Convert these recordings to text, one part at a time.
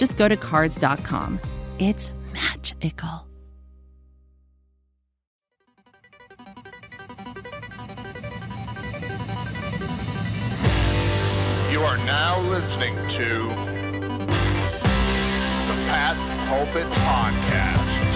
just go to Cars.com. It's magical. You are now listening to the Pat's Pulpit Podcast.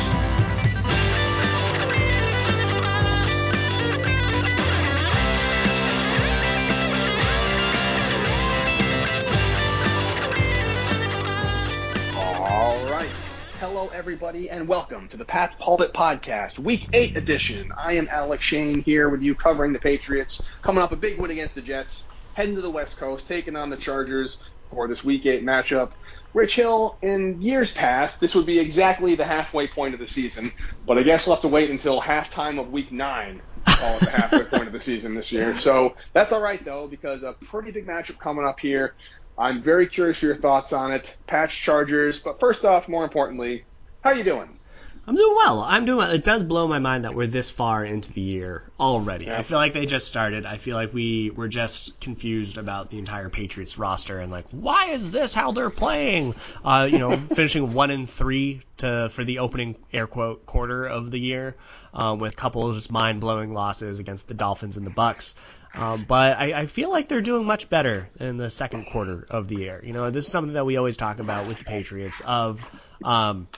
Hello, everybody, and welcome to the Pat's Pulpit Podcast, Week 8 edition. I am Alec Shane here with you covering the Patriots, coming up a big win against the Jets, heading to the West Coast, taking on the Chargers for this Week 8 matchup. Rich Hill, in years past, this would be exactly the halfway point of the season, but I guess we'll have to wait until halftime of Week 9 to call it the halfway point of the season this year. So that's all right, though, because a pretty big matchup coming up here. I'm very curious for your thoughts on it. Pats Chargers, but first off, more importantly, how you doing? I'm doing well. I'm doing well. It does blow my mind that we're this far into the year already. Yeah. I feel like they just started. I feel like we were just confused about the entire Patriots roster and like, why is this how they're playing? Uh, you know, finishing one and three to for the opening air quote quarter of the year, um, with a couple of just mind blowing losses against the Dolphins and the Bucs. Um, but I, I feel like they're doing much better in the second quarter of the year. You know, this is something that we always talk about with the Patriots of um,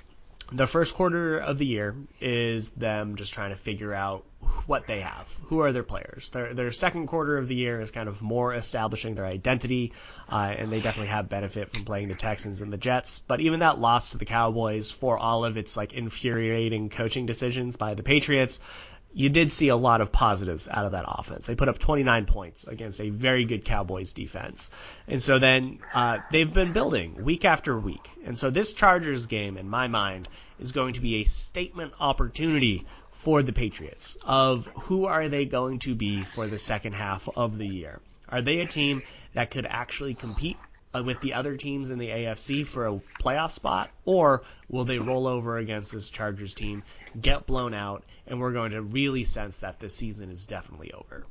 the first quarter of the year is them just trying to figure out what they have. Who are their players? Their their second quarter of the year is kind of more establishing their identity, uh, and they definitely have benefit from playing the Texans and the Jets. But even that loss to the Cowboys, for all of its like infuriating coaching decisions by the Patriots, you did see a lot of positives out of that offense. They put up 29 points against a very good Cowboys defense. And so then uh, they've been building week after week. And so this Chargers game, in my mind, is going to be a statement opportunity for the Patriots of who are they going to be for the second half of the year. Are they a team that could actually compete Uh, with the other teams in the AFC for a playoff spot, or will they roll over against this Chargers team, get blown out, and we're going to really sense that this season is definitely over?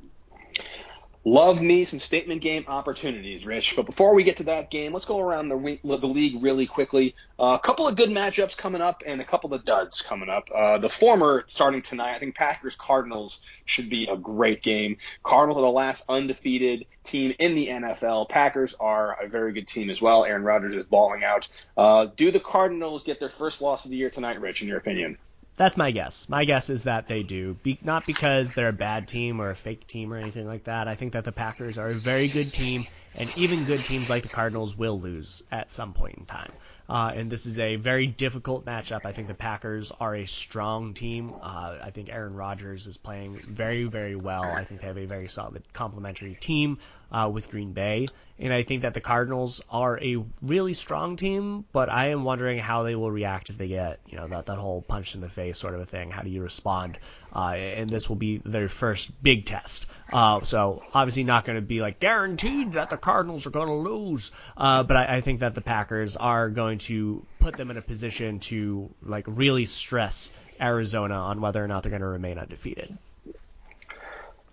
Love me some statement game opportunities, Rich. But before we get to that game, let's go around the, re- the league really quickly. Uh, a couple of good matchups coming up and a couple of duds coming up. Uh, the former starting tonight, I think Packers Cardinals should be a great game. Cardinals are the last undefeated team in the NFL. Packers are a very good team as well. Aaron Rodgers is balling out. Uh, do the Cardinals get their first loss of the year tonight, Rich, in your opinion? That's my guess. My guess is that they do. Be- not because they're a bad team or a fake team or anything like that. I think that the Packers are a very good team, and even good teams like the Cardinals will lose at some point in time. Uh, and this is a very difficult matchup. I think the Packers are a strong team. Uh, I think Aaron Rodgers is playing very, very well. I think they have a very solid complementary team uh, with Green Bay. And I think that the Cardinals are a really strong team, but I am wondering how they will react if they get, you know, that, that whole punch in the face sort of a thing. How do you respond? Uh, and this will be their first big test. Uh, so obviously not going to be like guaranteed that the Cardinals are going to lose. Uh, but I, I think that the Packers are going to put them in a position to like really stress Arizona on whether or not they're going to remain undefeated.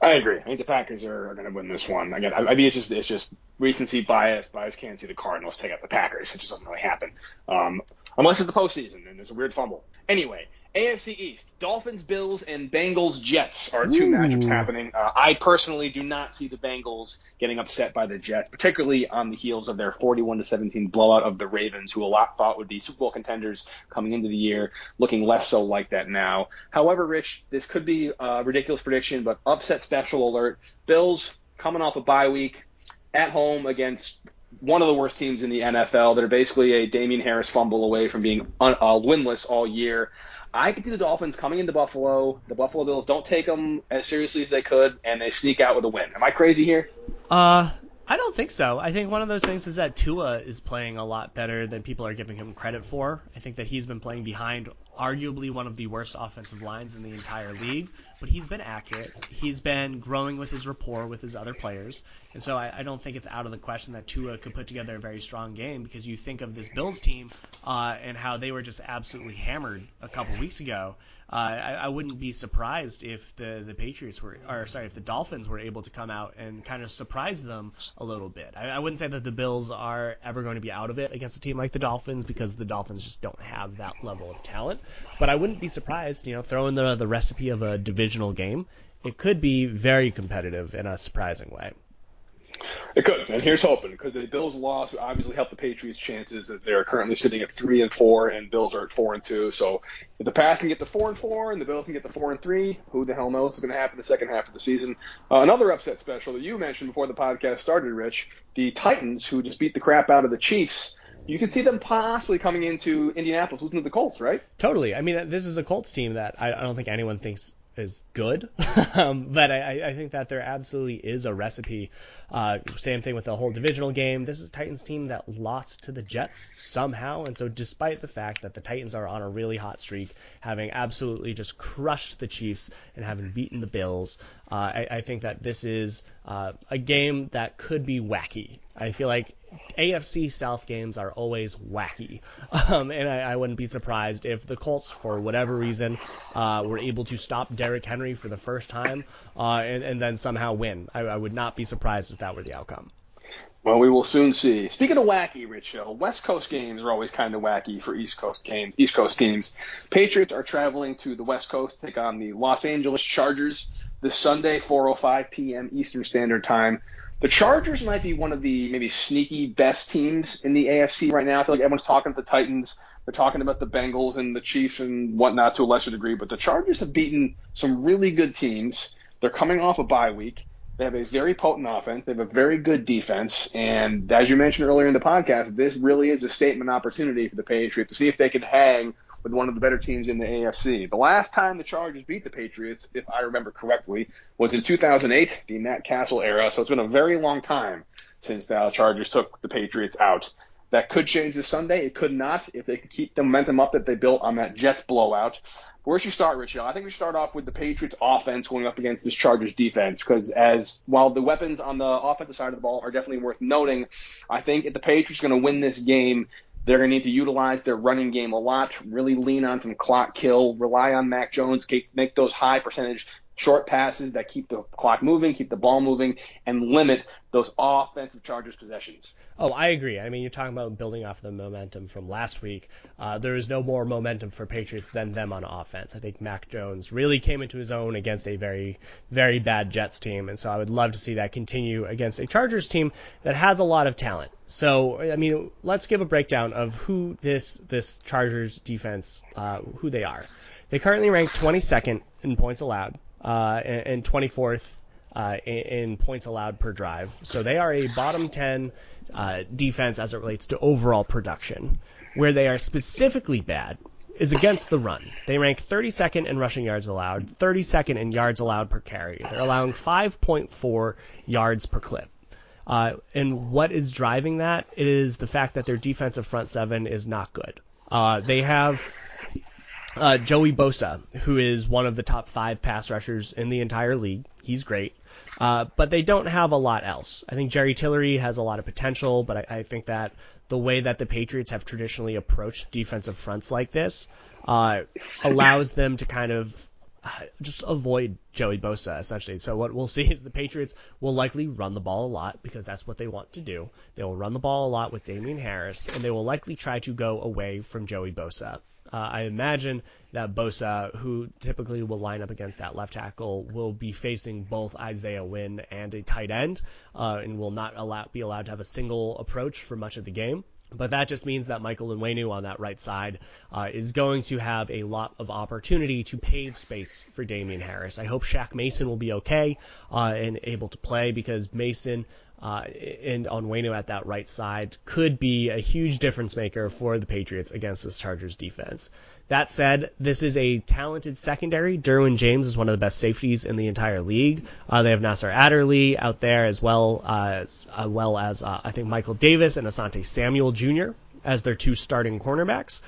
I agree. I think the Packers are, are going to win this one. Again, I, I mean, it's just it's just recency bias. Bias can't see the Cardinals take out the Packers. It just doesn't really happen um, unless it's the postseason and there's a weird fumble. Anyway, AFC East: Dolphins, Bills, and Bengals, Jets are two Ooh. matchups happening. Uh, I personally do not see the Bengals getting upset by the Jets, particularly on the heels of their 41 to 17 blowout of the Ravens, who a lot thought would be Super Bowl contenders coming into the year, looking less so like that now. However, Rich, this could be a ridiculous prediction, but upset special alert: Bills coming off a bye week at home against one of the worst teams in the NFL. They're basically a Damien Harris fumble away from being un- uh, winless all year. I could see the Dolphins coming into Buffalo. The Buffalo Bills don't take them as seriously as they could, and they sneak out with a win. Am I crazy here? Uh, I don't think so. I think one of those things is that Tua is playing a lot better than people are giving him credit for. I think that he's been playing behind arguably one of the worst offensive lines in the entire league, but he's been accurate. He's been growing with his rapport with his other players, and so I, I don't think it's out of the question that Tua could put together a very strong game because you think of this Bills team uh, and how they were just absolutely hammered a couple weeks ago. Uh, I, I wouldn't be surprised if the the Patriots were, or sorry, if the Dolphins were able to come out and kind of surprise them a little bit. I, I wouldn't say that the Bills are ever going to be out of it against a team like the Dolphins because the Dolphins just don't have that level of talent. But I wouldn't be surprised, you know, throwing the the recipe of a divisional game, it could be very competitive in a surprising way. It could, and here's hoping because the Bills' loss would obviously help the Patriots' chances that they're currently sitting at three and four, and Bills are at four and two. So if the Pats can get to four and four, and the Bills can get to four and three, who the hell knows what's going to happen the second half of the season? Uh, another upset special that you mentioned before the podcast started, Rich, the Titans, who just beat the crap out of the Chiefs. You can see them possibly coming into Indianapolis, losing to the Colts, right? Totally. I mean, this is a Colts team that I, I don't think anyone thinks is good, um, but I, I think that there absolutely is a recipe. Uh, same thing with the whole divisional game. This is Titans team that lost to the Jets somehow, and so despite the fact that the Titans are on a really hot streak, having absolutely just crushed the Chiefs and having beaten the Bills, uh, I, I, think that this is uh, a game that could be wacky. I feel like AFC South games are always wacky, um, and I, I, wouldn't be surprised if the Colts, for whatever reason, uh, were able to stop Derrick Henry for the first time uh, and, and, then somehow win. I, I, would not be surprised if that were the outcome. Well, we will soon see. Speaking of wacky, Rich West Coast games are always kind of wacky for East Coast games. East Coast teams. Patriots are traveling to the West Coast to take on the Los Angeles Chargers this Sunday, 4:05 p.m. Eastern Standard Time. The Chargers might be one of the maybe sneaky best teams in the AFC right now. I feel like everyone's talking about the Titans. They're talking about the Bengals and the Chiefs and whatnot to a lesser degree, but the Chargers have beaten some really good teams. They're coming off a bye week. They have a very potent offense. They have a very good defense. And as you mentioned earlier in the podcast, this really is a statement opportunity for the Patriots to see if they can hang with one of the better teams in the AFC. The last time the Chargers beat the Patriots, if I remember correctly, was in 2008, the Matt Cassel era. So it's been a very long time since the Chargers took the Patriots out. That could change this Sunday. It could not if they could keep the momentum up that they built on that Jets blowout. Where should you start, Rich? I think we start off with the Patriots offense going up against this Chargers defense because as while the weapons on the offensive side of the ball are definitely worth noting, I think if the Patriots are going to win this game, they're going to need to utilize their running game a lot, really lean on some clock kill, rely on Mac Jones, make those high percentage short passes that keep the clock moving, keep the ball moving, and limit those offensive Chargers possessions. Oh, I agree. I mean, you're talking about building off the momentum from last week. Uh, there is no more momentum for Patriots than them on offense. I think Mac Jones really came into his own against a very, very bad Jets team, and so I would love to see that continue against a Chargers team that has a lot of talent. So, I mean, let's give a breakdown of who this this Chargers defense, uh, who they are. They currently rank 22nd in points allowed uh, and 24th uh, in, points allowed per drive. So they are a bottom 10 uh, defense as it relates to overall production. Where they are specifically bad is against the run. They rank 32nd in rushing yards allowed, 32nd in yards allowed per carry. They're allowing 5.4 yards per clip. Uh, and what is driving that is the fact that their defensive front seven is not good. Uh, they have uh, Joey Bosa, who is one of the top five pass rushers in the entire league. He's great. Uh, but they don't have a lot else. I think Jerry Tillery has a lot of potential, but I, I think that the way that the Patriots have traditionally approached defensive fronts like this uh, allows them to kind of uh, just avoid Joey Bosa essentially. So what we'll see is the Patriots will likely run the ball a lot because that's what they want to do. They will run the ball a lot with Damien Harris, and they will likely try to go away from Joey Bosa. Uh, I imagine that Bosa, who typically will line up against that left tackle, will be facing both Isaiah Wynn and a tight end, uh, and will not allow, be allowed to have a single approach for much of the game. But that just means that Michael Onwenu on that right side uh, is going to have a lot of opportunity to pave space for Damien Harris. I hope Shaq Mason will be okay uh, and able to play because Mason uh, and Onwenu at that right side could be a huge difference maker for the Patriots against this Chargers defense. That said, this is a talented secondary. Derwin James is one of the best safeties in the entire league. Uh, they have Nasir Adderley out there as well as uh, well as uh, I think Michael Davis and Asante Samuel Jr. as their two starting cornerbacks.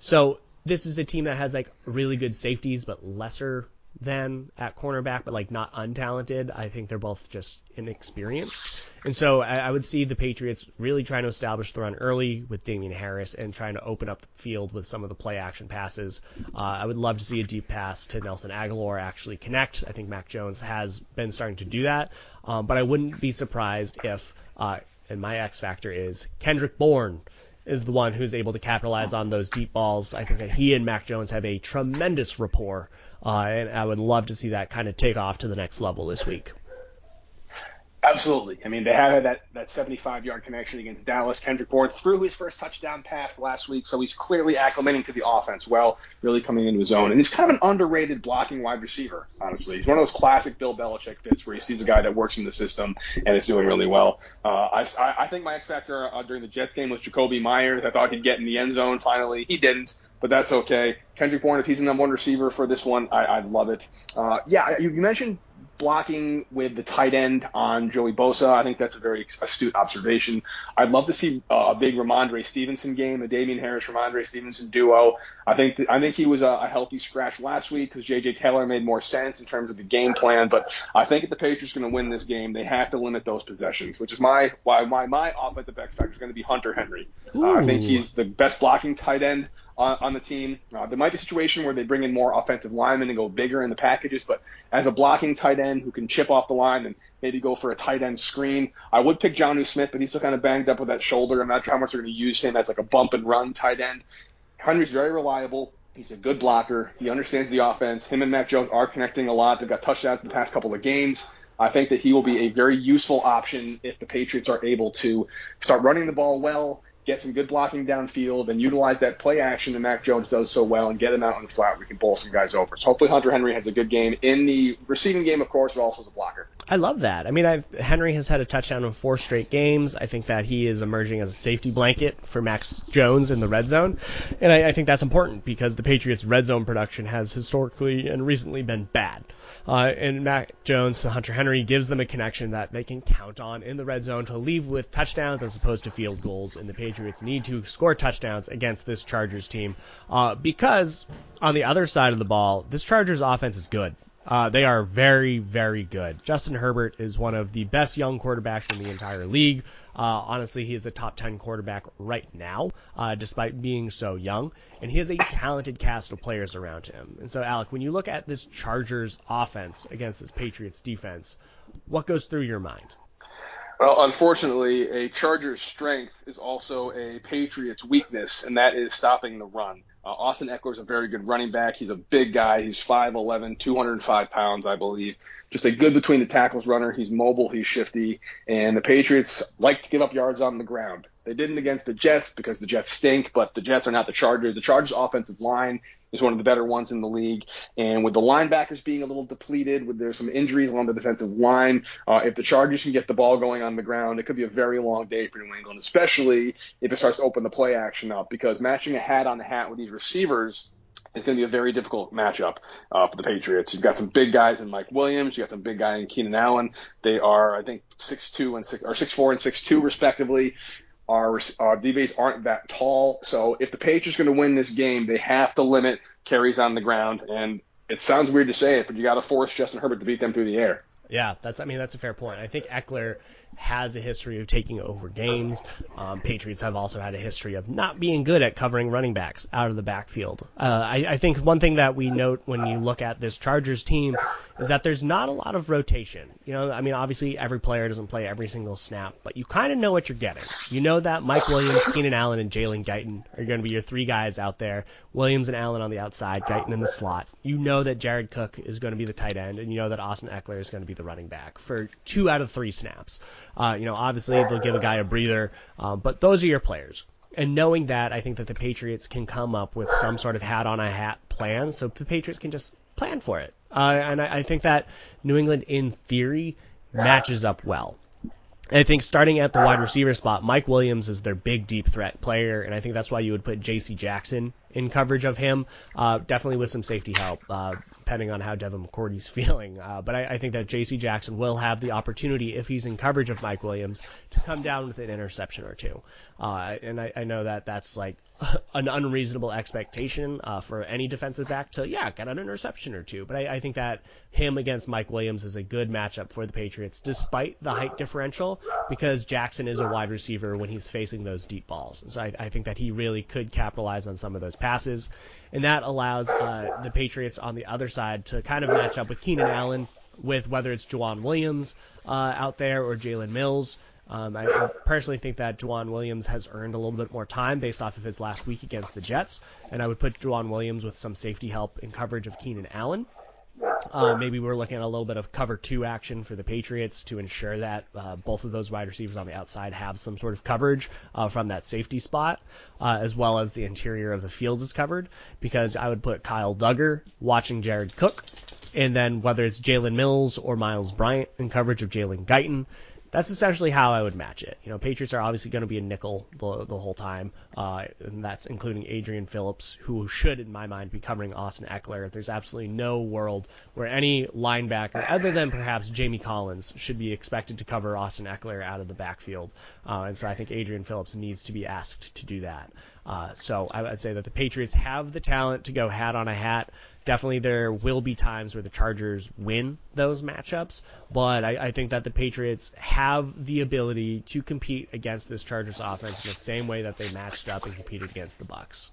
So this is a team that has like really good safeties but lesser than at cornerback, but like not untalented. I think they're both just inexperienced. And so I, I, would see the Patriots really trying to establish the run early with Damien Harris and trying to open up the field with some of the play action passes. Uh, I would love to see a deep pass to Nelson Agholor actually connect. I think Mac Jones has been starting to do that. Um, but I wouldn't be surprised if, uh, and my X factor is Kendrick Bourne is the one who's able to capitalize on those deep balls. I think that he and Mac Jones have a tremendous rapport, uh, and I would love to see that kind of take off to the next level this week. Absolutely. I mean, they have had that, that 75 yard connection against Dallas. Kendrick Bourne threw his first touchdown pass last week, so he's clearly acclimating to the offense well, really coming into his own. And he's kind of an underrated blocking wide receiver, honestly. He's one of those classic Bill Belichick fits where he sees a guy that works in the system and is doing really well. Uh, I, I think my X factor uh, during the Jets game was Jakobi Meyers. I thought he'd get in the end zone finally. He didn't but that's okay. Kendrick Bourne, if he's the number one receiver for this one, I, I love it. Uh, yeah, you, you mentioned blocking with the tight end on Joey Bosa. I think that's a very astute observation. I'd love to see uh, a big Rhamondre Stevenson game, the Damien Harris Rhamondre Stevenson duo. I think th- I think he was a, a healthy scratch last week because J.J. Taylor made more sense in terms of the game plan. But I think if the Patriots are going to win this game, they have to limit those possessions, which is my why my my offensive X factor is going to be Hunter Henry. Uh, I think he's the best blocking tight end on, on the team. Uh, there might be a situation where they bring in more offensive linemen and go bigger in the packages, but as a blocking tight end who can chip off the line and maybe go for a tight end screen, I would pick Jonnu Smith, but he's still kind of banged up with that shoulder. I'm not sure how much they're going to use him as like a bump and run tight end. Henry's very reliable. He's a good blocker. He understands the offense. Him and Mac Jones are connecting a lot. They've got touchdowns in the past couple of games. I think that he will be a very useful option if the Patriots are able to start running the ball well get some good blocking downfield, and utilize that play action that Mac Jones does so well, and get him out on the flat. We can bowl some guys over. So hopefully Hunter Henry has a good game in the receiving game, of course, but also as a blocker. I love that. I mean, I've, Henry has had a touchdown in four straight games. I think that he is emerging as a safety blanket for Mac Jones in the red zone, and I, I think that's important because the Patriots' red zone production has historically and recently been bad. Uh, and Mac Jones to Hunter Henry gives them a connection that they can count on in the red zone to leave with touchdowns as opposed to field goals. And the Patriots need to score touchdowns against this Chargers team uh, because on the other side of the ball, this Chargers offense is good. Uh, they are very, very good. Justin Herbert is one of the best young quarterbacks in the entire league. Uh, honestly, he is the top 10 quarterback right now, uh, despite being so young. And he has a talented cast of players around him. And so, Alec, when you look at this Chargers offense against this Patriots defense, what goes through your mind? Well, unfortunately, a Chargers' strength is also a Patriots' weakness, and that is stopping the run. Uh, Austin Ekeler is a very good running back. He's a big guy. He's 5'11", 205 pounds, I believe. Just a good between the tackles runner. He's mobile. He's shifty. And the Patriots like to give up yards on the ground. They didn't against the Jets because the Jets stink, but the Jets are not the Chargers. The Chargers' offensive line is one of the better ones in the league. And with the linebackers being a little depleted, with there's some injuries along the defensive line, uh, if the Chargers can get the ball going on the ground, it could be a very long day for New England, especially if it starts to open the play action up. Because matching a hat on the hat with these receivers is going to be a very difficult matchup uh, for the Patriots. You've got some big guys in Mike Williams. you've got some big guy in Keenan Allen. They are, I think, six two and six or six four and six two respectively. Our, our DBs aren't that tall. So if the Patriots are going to win this game, they have to limit carries on the ground. And it sounds weird to say it, but you got to force Justin Herbert to beat them through the air. Yeah, that's. I mean, that's a fair point. I think Ekeler has a history of taking over games. Um, Patriots have also had a history of not being good at covering running backs out of the backfield. Uh, I, I think one thing that we note when you look at this Chargers team is that there's not a lot of rotation. You know, I mean, obviously every player doesn't play every single snap, but you kind of know what you're getting. You know that Mike Williams, Keenan Allen, and Jalen Guyton are going to be your three guys out there. Williams and Allen on the outside, Guyton in the slot. You know that Jared Cook is going to be the tight end, and you know that Austin Ekeler is going to be the running back for two out of three snaps. Uh, you know, obviously they'll give a guy a breather, um, but those are your players. And knowing that, I think that the Patriots can come up with some sort of hat on a hat plan, so the Patriots can just plan for it. Uh, and I, I, think that New England, in theory, matches up well. I think starting at the wide receiver spot, Mike Williams is their big deep threat player, and I think that's why you would put J.C. Jackson in coverage of him, uh, definitely with some safety help, uh, depending on how Devin McCourty's feeling. Uh, but I, I, think that J.C. Jackson will have the opportunity, if he's in coverage of Mike Williams, to come down with an interception or two. Uh, and I, I, know that that's like an unreasonable expectation uh, for any defensive back to, yeah, get an interception or two. But I, I, think that him against Mike Williams is a good matchup for the Patriots, despite the height differential, because Jackson is a wide receiver when he's facing those deep balls. So I, I think that he really could capitalize on some of those passes. And that allows uh, the Patriots on the other side to kind of match up with Keenan Allen, with whether it's Joejuan Williams uh, out there or Jalen Mills. Um, I, I, personally think that Joejuan Williams has earned a little bit more time based off of his last week against the Jets, and I would put Joejuan Williams with some safety help in coverage of Keenan Allen. Uh, maybe we're looking at a little bit of cover two action for the Patriots to ensure that uh, both of those wide receivers on the outside have some sort of coverage uh, from that safety spot, uh, as well as the interior of the field is covered. Because I would put Kyle Dugger watching Jared Cook, and then whether it's Jalen Mills or Miles Bryant in coverage of Jalen Guyton, that's essentially how I would match it. You know, Patriots are obviously going to be a nickel the, the whole time, uh, and that's including Adrian Phillips, who should, in my mind, be covering Austin Ekeler. There's absolutely no world where any linebacker, other than perhaps Jamie Collins, should be expected to cover Austin Ekeler out of the backfield. Uh, and so I think Adrian Phillips needs to be asked to do that. Uh, so I would say that the Patriots have the talent to go hat on a hat definitely there will be times where the Chargers win those matchups, but I, I, think that the Patriots have the ability to compete against this Chargers offense in the same way that they matched up and competed against the Bucs.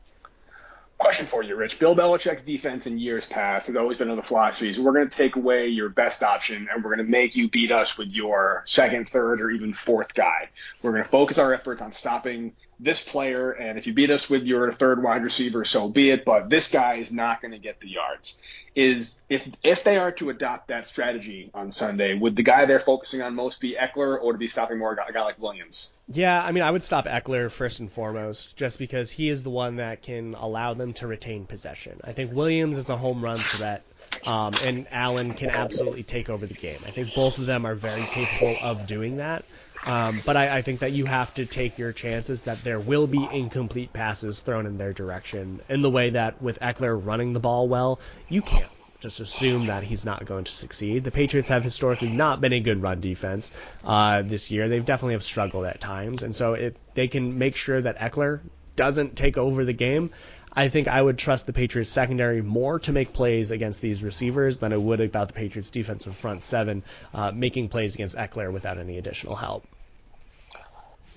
Question for you, Rich. Bill Belichick's defense in years past has always been of the philosophies we're going to take away your best option and we're going to make you beat us with your second, third, or even fourth guy. We're going to focus our efforts on stopping this player, and if you beat us with your third wide receiver, so be it. But this guy is not going to get the yards. Is if if they are to adopt that strategy on Sunday, would the guy they're focusing on most be Ekeler, or to be stopping more a guy, like Williams? Yeah, I mean, I would stop Ekeler first and foremost, just because he is the one that can allow them to retain possession. I think Williams is a home run threat. Um, and Allen can absolutely take over the game. I think both of them are very capable of doing that. Um, but I, I, think that you have to take your chances that there will be incomplete passes thrown in their direction in the way that with Ekeler running the ball well, you can't just assume that he's not going to succeed. The Patriots have historically not been a good run defense uh, this year. They've definitely have struggled at times, and so if they can make sure that Ekeler doesn't take over the game, I think I would trust the Patriots secondary more to make plays against these receivers than I would about the Patriots defensive front seven uh, making plays against Ekeler without any additional help.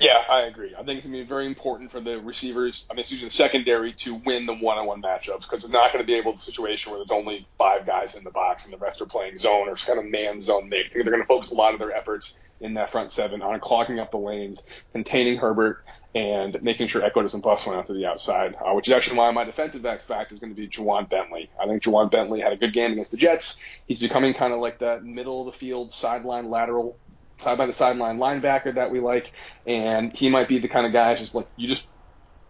Yeah, I agree. I think it's going to be very important for the receivers, I mean, excuse me, the secondary to win the one-on-one matchups because they're not going to be able to situation where there's only five guys in the box and the rest are playing zone or just kind of man zone mix. They're going to focus a lot of their efforts in that front seven on clogging up the lanes, containing Herbert, and making sure Echo doesn't bust one out to the outside, uh, which is actually why my defensive X factor is going to be Ja'Whaun Bentley. I think Ja'Whaun Bentley had a good game against the Jets. He's becoming kind of like that middle of the field, sideline lateral side by the sideline linebacker that we like, and he might be the kind of guy just like you just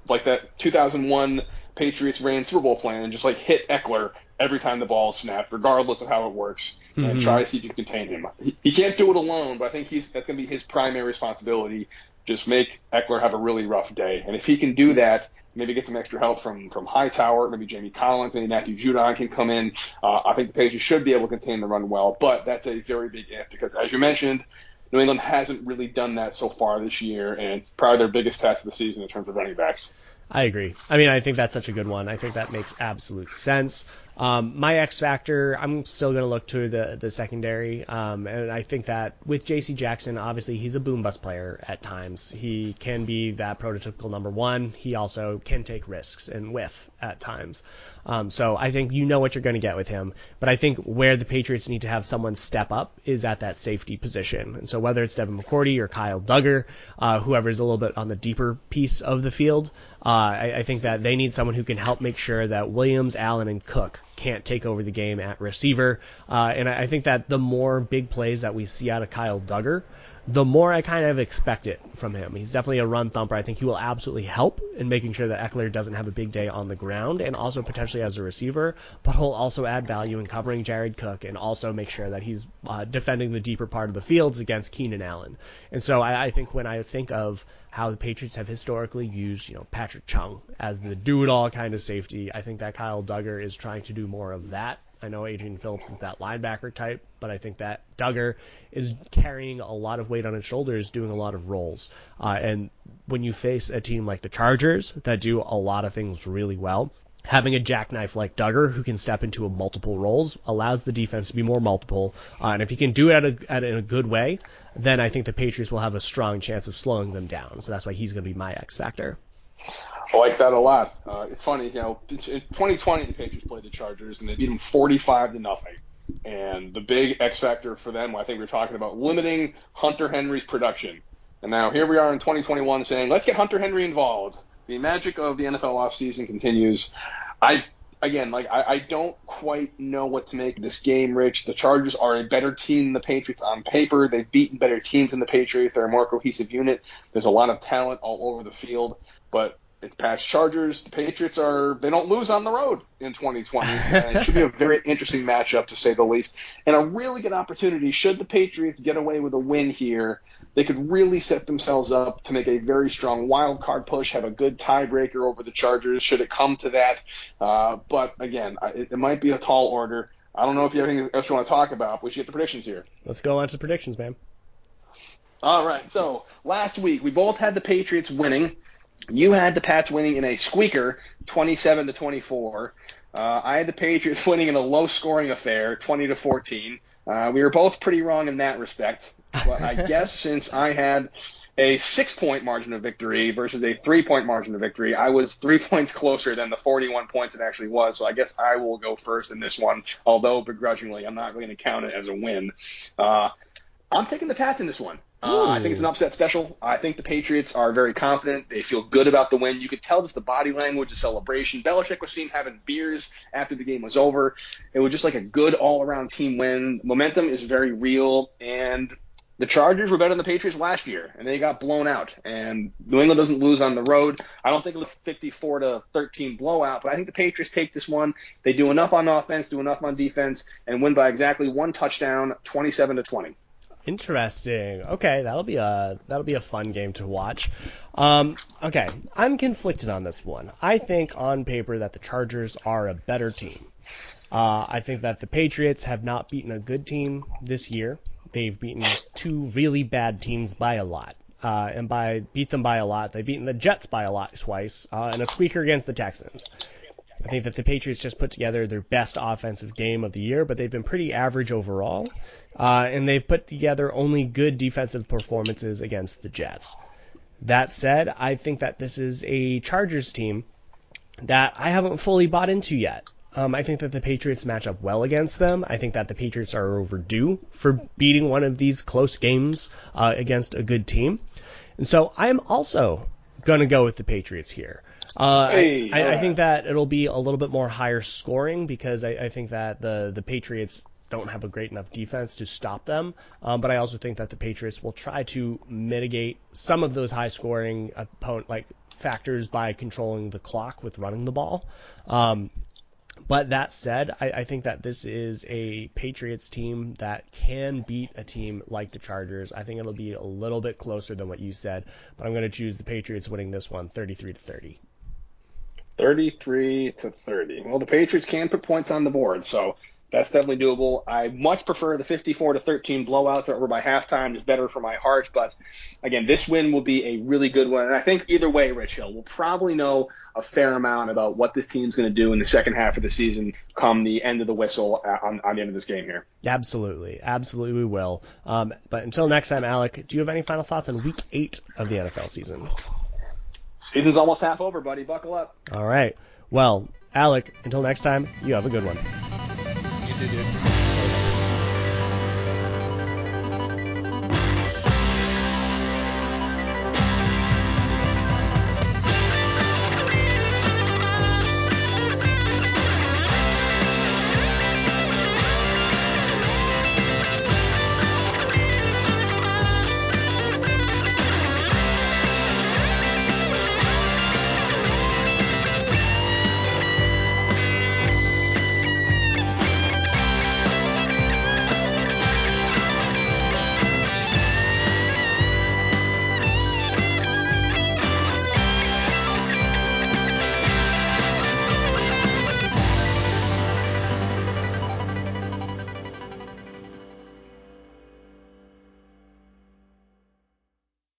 like that 2001 Patriots ran Super Bowl plan and just like hit Ekeler every time the ball is snapped, regardless of how it works, mm-hmm. and try to see if you can contain him. He, he can't do it alone, but I think he's that's going to be his primary responsibility. Just make Ekeler have a really rough day, and if he can do that, maybe get some extra help from from Hightower, maybe Jamie Collins, maybe Matthew Judon can come in. Uh, I think the Patriots should be able to contain the run well, but that's a very big if because, as you mentioned, New England hasn't really done that so far this year, and it's probably their biggest test of the season in terms of running backs. I agree. I mean, I think that's such a good one. I think that makes absolute sense. Um, my X factor, I'm still going to look to the the secondary, um, and I think that with J.C. Jackson, obviously he's a boom bust player at times. He can be that prototypical number one. He also can take risks and whiff at times. Um, so I think you know what you're going to get with him. But I think where the Patriots need to have someone step up is at that safety position. And so whether it's Devin McCourty or Kyle Dugger, uh, is a little bit on the deeper piece of the field, uh, I, I think that they need someone who can help make sure that Williams, Allen, and Cook can't take over the game at receiver. Uh, and I, think that the more big plays that we see out of Kyle Dugger, the more I kind of expect it from him. He's definitely a run thumper. I think he will absolutely help in making sure that Ekeler doesn't have a big day on the ground and also potentially as a receiver, but he'll also add value in covering Jared Cook and also make sure that he's uh, defending the deeper part of the fields against Keenan Allen. And so I, I think when I think of how the Patriots have historically used, you know, Patrick Chung as the do-it-all kind of safety, I think that Kyle Dugger is trying to do more of that I know Adrian Phillips is that linebacker type, but I think that Dugger is carrying a lot of weight on his shoulders, doing a lot of roles. Uh, and when you face a team like the Chargers that do a lot of things really well, having a jackknife like Dugger who can step into multiple roles allows the defense to be more multiple. Uh, and if he can do it at a, at in a good way, then I think the Patriots will have a strong chance of slowing them down. So that's why he's going to be my X factor. I like that a lot. Uh, it's funny, you know, in 2020 the Patriots played the Chargers and they beat them 45 to nothing. And the big X factor for them, I think we are talking about limiting Hunter Henry's production. And now here we are in 2021 saying, let's get Hunter Henry involved. The magic of the NFL offseason continues. I again, like I, I don't quite know what to make of this game, Rich. The Chargers are a better team than the Patriots on paper. They've beaten better teams than the Patriots. They're a more cohesive unit. There's a lot of talent all over the field. But it's past Chargers. The Patriots are they don't lose on the road in 2020. it should be a very interesting matchup to say the least, and a really good opportunity. Should the Patriots get away with a win here, they could really set themselves up to make a very strong wild card push, have a good tiebreaker over the Chargers. Should it come to that, uh, but again, it, it might be a tall order. I don't know if you have anything else you want to talk about. We should get the predictions here. Let's go on to the predictions, man. All right. So last week we both had the Patriots winning. You had the Pats winning in a squeaker, 27 to 24. Uh, I had the Patriots winning in a low-scoring affair, 20 to 14. Uh, we were both pretty wrong in that respect, but I guess since I had a six-point margin of victory versus a three-point margin of victory, I was three points closer than the 41 points it actually was. So I guess I will go first in this one, although begrudgingly, I'm not going to count it as a win. Uh, I'm taking the Pats in this one. Uh, I think it's an upset special. I think the Patriots are very confident. They feel good about the win. You could tell just the body language, the celebration. Belichick was seen having beers after the game was over. It was just like a good all-around team win. Momentum is very real, and the Chargers were better than the Patriots last year, and they got blown out. And New England doesn't lose on the road. I don't think it was 54 to 13 blowout, but I think the Patriots take this one. They do enough on offense, do enough on defense, and win by exactly one touchdown, 27 to 20. Interesting. Okay, that'll be a that'll be a fun game to watch. Um, okay, I'm conflicted on this one. I think on paper that the Chargers are a better team. Uh, I think that the Patriots have not beaten a good team this year. They've beaten two really bad teams by a lot. Uh, and by beat them by a lot, they've beaten the Jets by a lot twice, uh, and a squeaker against the Texans. I think that the Patriots just put together their best offensive game of the year, but they've been pretty average overall. Uh, and they've put together only good defensive performances against the Jets. That said, I think that this is a Chargers team that I haven't fully bought into yet. Um, I think that the Patriots match up well against them. I think that the Patriots are overdue for beating one of these close games uh, against a good team. And so I am also going to go with the Patriots here. Uh, hey, I, I, I, think that it'll be a little bit more higher scoring because I, I, think that the the Patriots don't have a great enough defense to stop them. Um, but I also think that the Patriots will try to mitigate some of those high scoring opponent like factors by controlling the clock with running the ball. Um, but that said, I, I, think that this is a Patriots team that can beat a team like the Chargers. I think it'll be a little bit closer than what you said, but I'm going to choose the Patriots winning this one 33 to 30. 33 to 30. Well, the Patriots can put points on the board, so that's definitely doable. I much prefer the 54 to 13 blowouts that were by halftime. is better for my heart. But again, this win will be a really good one. And I think either way, Rich Hill will probably know a fair amount about what this team's going to do in the second half of the season come the end of the whistle on, on the end of this game here. Absolutely. Absolutely, we will. Um, but until next time, Alec, do you have any final thoughts on week eight of the NFL season? Season's almost half over, buddy. Buckle up. All right. Well, Alec, until next time, you have a good one. You too, dude.